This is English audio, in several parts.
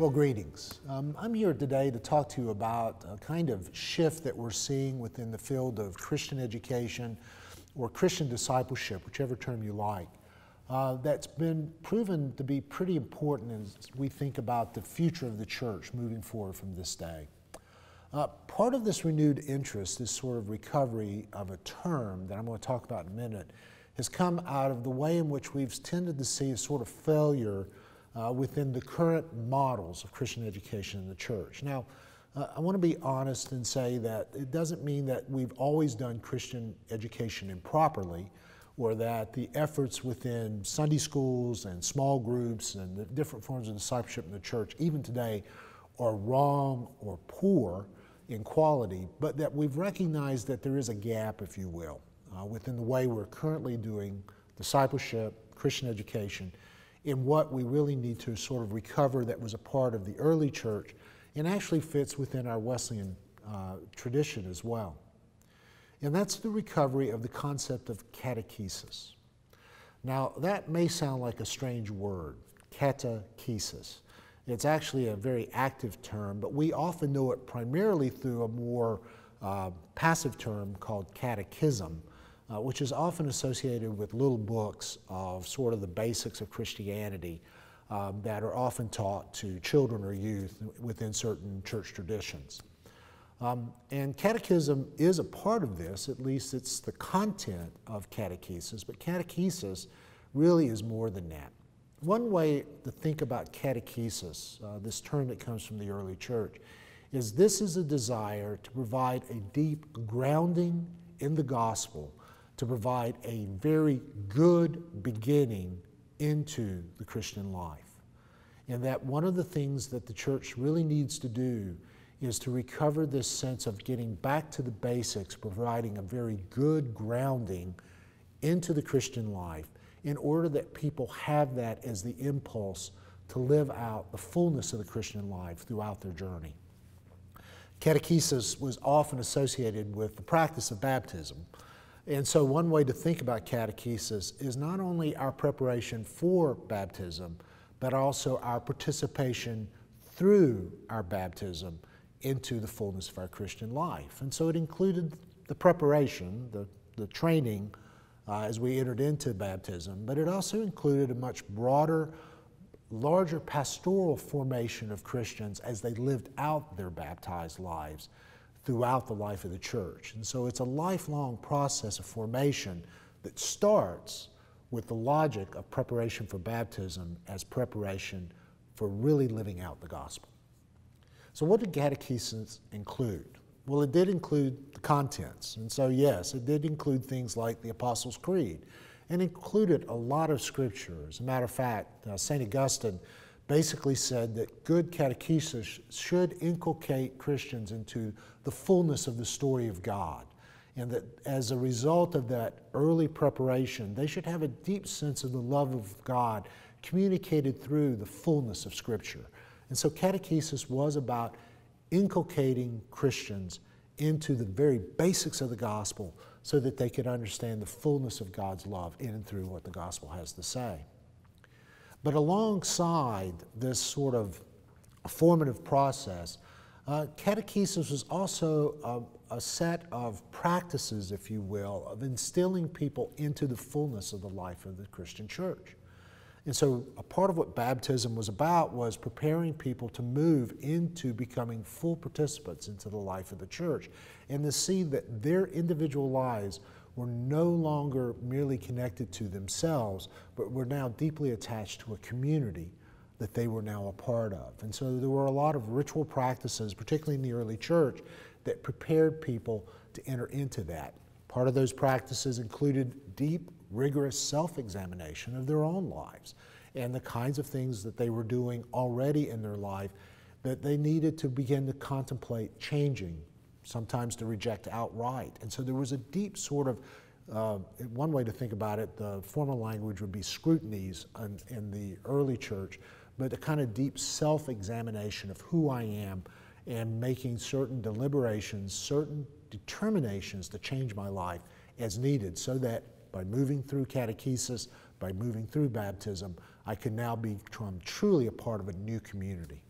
Well, greetings. Um, I'm here today to talk to you about a kind of shift that we're seeing within the field of Christian education or Christian discipleship, whichever term you like, uh, that's been proven to be pretty important as we think about the future of the church moving forward from this day. Uh, part of this renewed interest, this sort of recovery of a term that I'm going to talk about in a minute, has come out of the way in which we've tended to see a sort of failure uh, within the current models of Christian education in the church. Now, uh, I want to be honest and say that it doesn't mean that we've always done Christian education improperly or that the efforts within Sunday schools and small groups and the different forms of discipleship in the church, even today, are wrong or poor in quality, but that we've recognized that there is a gap, if you will, uh, within the way we're currently doing discipleship, Christian education, in what we really need to sort of recover that was a part of the early church and actually fits within our Wesleyan uh, tradition as well. And that's the recovery of the concept of catechesis. Now, that may sound like a strange word, catechesis. It's actually a very active term, but we often know it primarily through a more uh, passive term called catechism, uh, which is often associated with little books of sort of the basics of Christianity um, that are often taught to children or youth within certain church traditions. Um, and catechism is a part of this, at least it's the content of catechesis, but catechesis really is more than that. One way to think about catechesis, uh, this term that comes from the early church, is this is a desire to provide a deep grounding in the gospel to provide a very good beginning into the Christian life. And that one of the things that the church really needs to do is to recover this sense of getting back to the basics, providing a very good grounding into the Christian life in order that people have that as the impulse to live out the fullness of the Christian life throughout their journey. Catechesis was often associated with the practice of baptism. And so, one way to think about catechesis is not only our preparation for baptism, but also our participation through our baptism into the fullness of our Christian life. And so, it included the preparation, the, the training uh, as we entered into baptism, but it also included a much broader, larger pastoral formation of Christians as they lived out their baptized lives throughout the life of the church. And so it's a lifelong process of formation that starts with the logic of preparation for baptism as preparation for really living out the gospel. So, what did catechesis include? Well, it did include the contents. And so, yes, it did include things like the Apostles' Creed and included a lot of scripture. As a matter of fact, uh, St. Augustine basically said that good catechesis should inculcate Christians into the fullness of the story of God. And that as a result of that early preparation, they should have a deep sense of the love of God communicated through the fullness of Scripture. And so catechesis was about inculcating Christians into the very basics of the gospel so that they could understand the fullness of God's love in and through what the gospel has to say. But alongside this sort of formative process, uh, catechesis was also a, a, set of practices, if you will, of instilling people into the fullness of the life of the Christian church. And so, a part of what baptism was about was preparing people to move into becoming full participants into the life of the church and to see that their individual lives were no longer merely connected to themselves, but were now deeply attached to a community that they were now a part of. And so there were a lot of ritual practices, particularly in the early church, that prepared people to enter into that. Part of those practices included deep, rigorous self examination of their own lives and the kinds of things that they were doing already in their life that they needed to begin to contemplate changing sometimes to reject outright. And so there was a deep sort of, uh, one way to think about it, the formal language would be scrutinies in, in the early church, but a kind of deep self examination of who I am and making certain deliberations, certain determinations to change my life as needed so that by moving through catechesis, by moving through baptism, I can now become truly a part of a new community.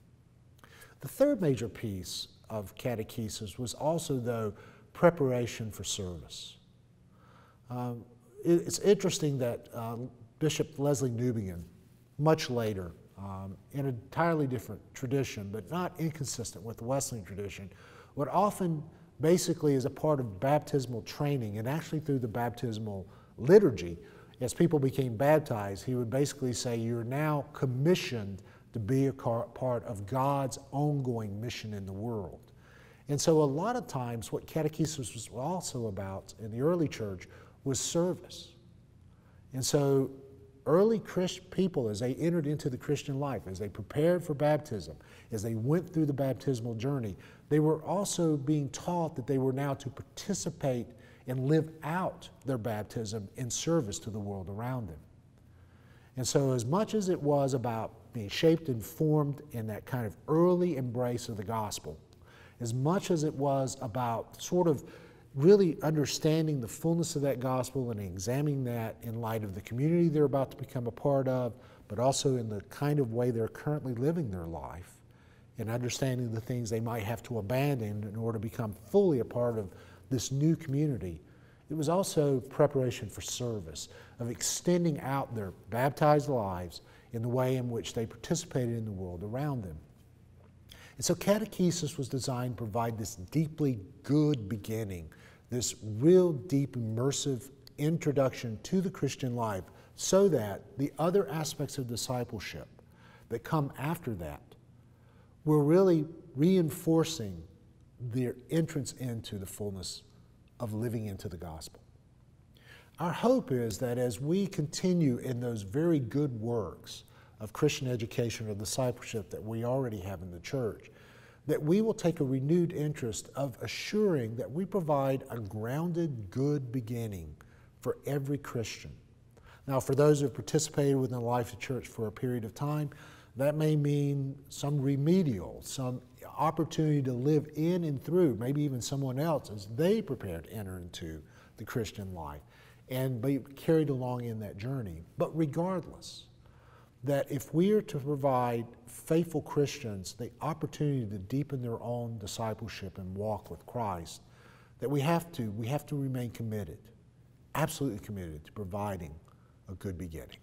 The third major piece of catechesis was also, though, preparation for service. Um, it, it's interesting that uh, Bishop Lesslie Newbigin, much later, um, in an entirely different tradition, but not inconsistent with the Wesleyan tradition, would often basically as a part of baptismal training and actually through the baptismal liturgy, as people became baptized, he would basically say, You're now commissioned to be a part of God's ongoing mission in the world. And so, a lot of times, what catechesis was also about in the early church was service. And so, early Christian people, as they entered into the Christian life, as they prepared for baptism, as they went through the baptismal journey, they were also being taught that they were now to participate and live out their baptism in service to the world around them. And so, as much as it was about being shaped and formed in that kind of early embrace of the gospel, as much as it was about sort of really understanding the fullness of that gospel and examining that in light of the community they're about to become a part of, but also in the kind of way they're currently living their life and understanding the things they might have to abandon in order to become fully a part of this new community. It was also preparation for service, of extending out their baptized lives in the way in which they participated in the world around them. And so catechesis was designed to provide this deeply good beginning this real deep, immersive introduction to the Christian life so that the other aspects of discipleship that come after that were really reinforcing their entrance into the fullness of living into the gospel. Our hope is that as we continue in those very good works of Christian education or discipleship that we already have in the church, that we will take a renewed interest of assuring that we provide a grounded, good beginning for every Christian. Now, for those who have participated within the life of the church for a period of time, that may mean some remedial, some opportunity to live in and through, maybe even someone else as they prepare to enter into the Christian life and be carried along in that journey. But regardless, that if we are to provide faithful Christians the opportunity to deepen their own discipleship and walk with Christ, that we have to, we have to remain committed, absolutely committed to providing a good beginning.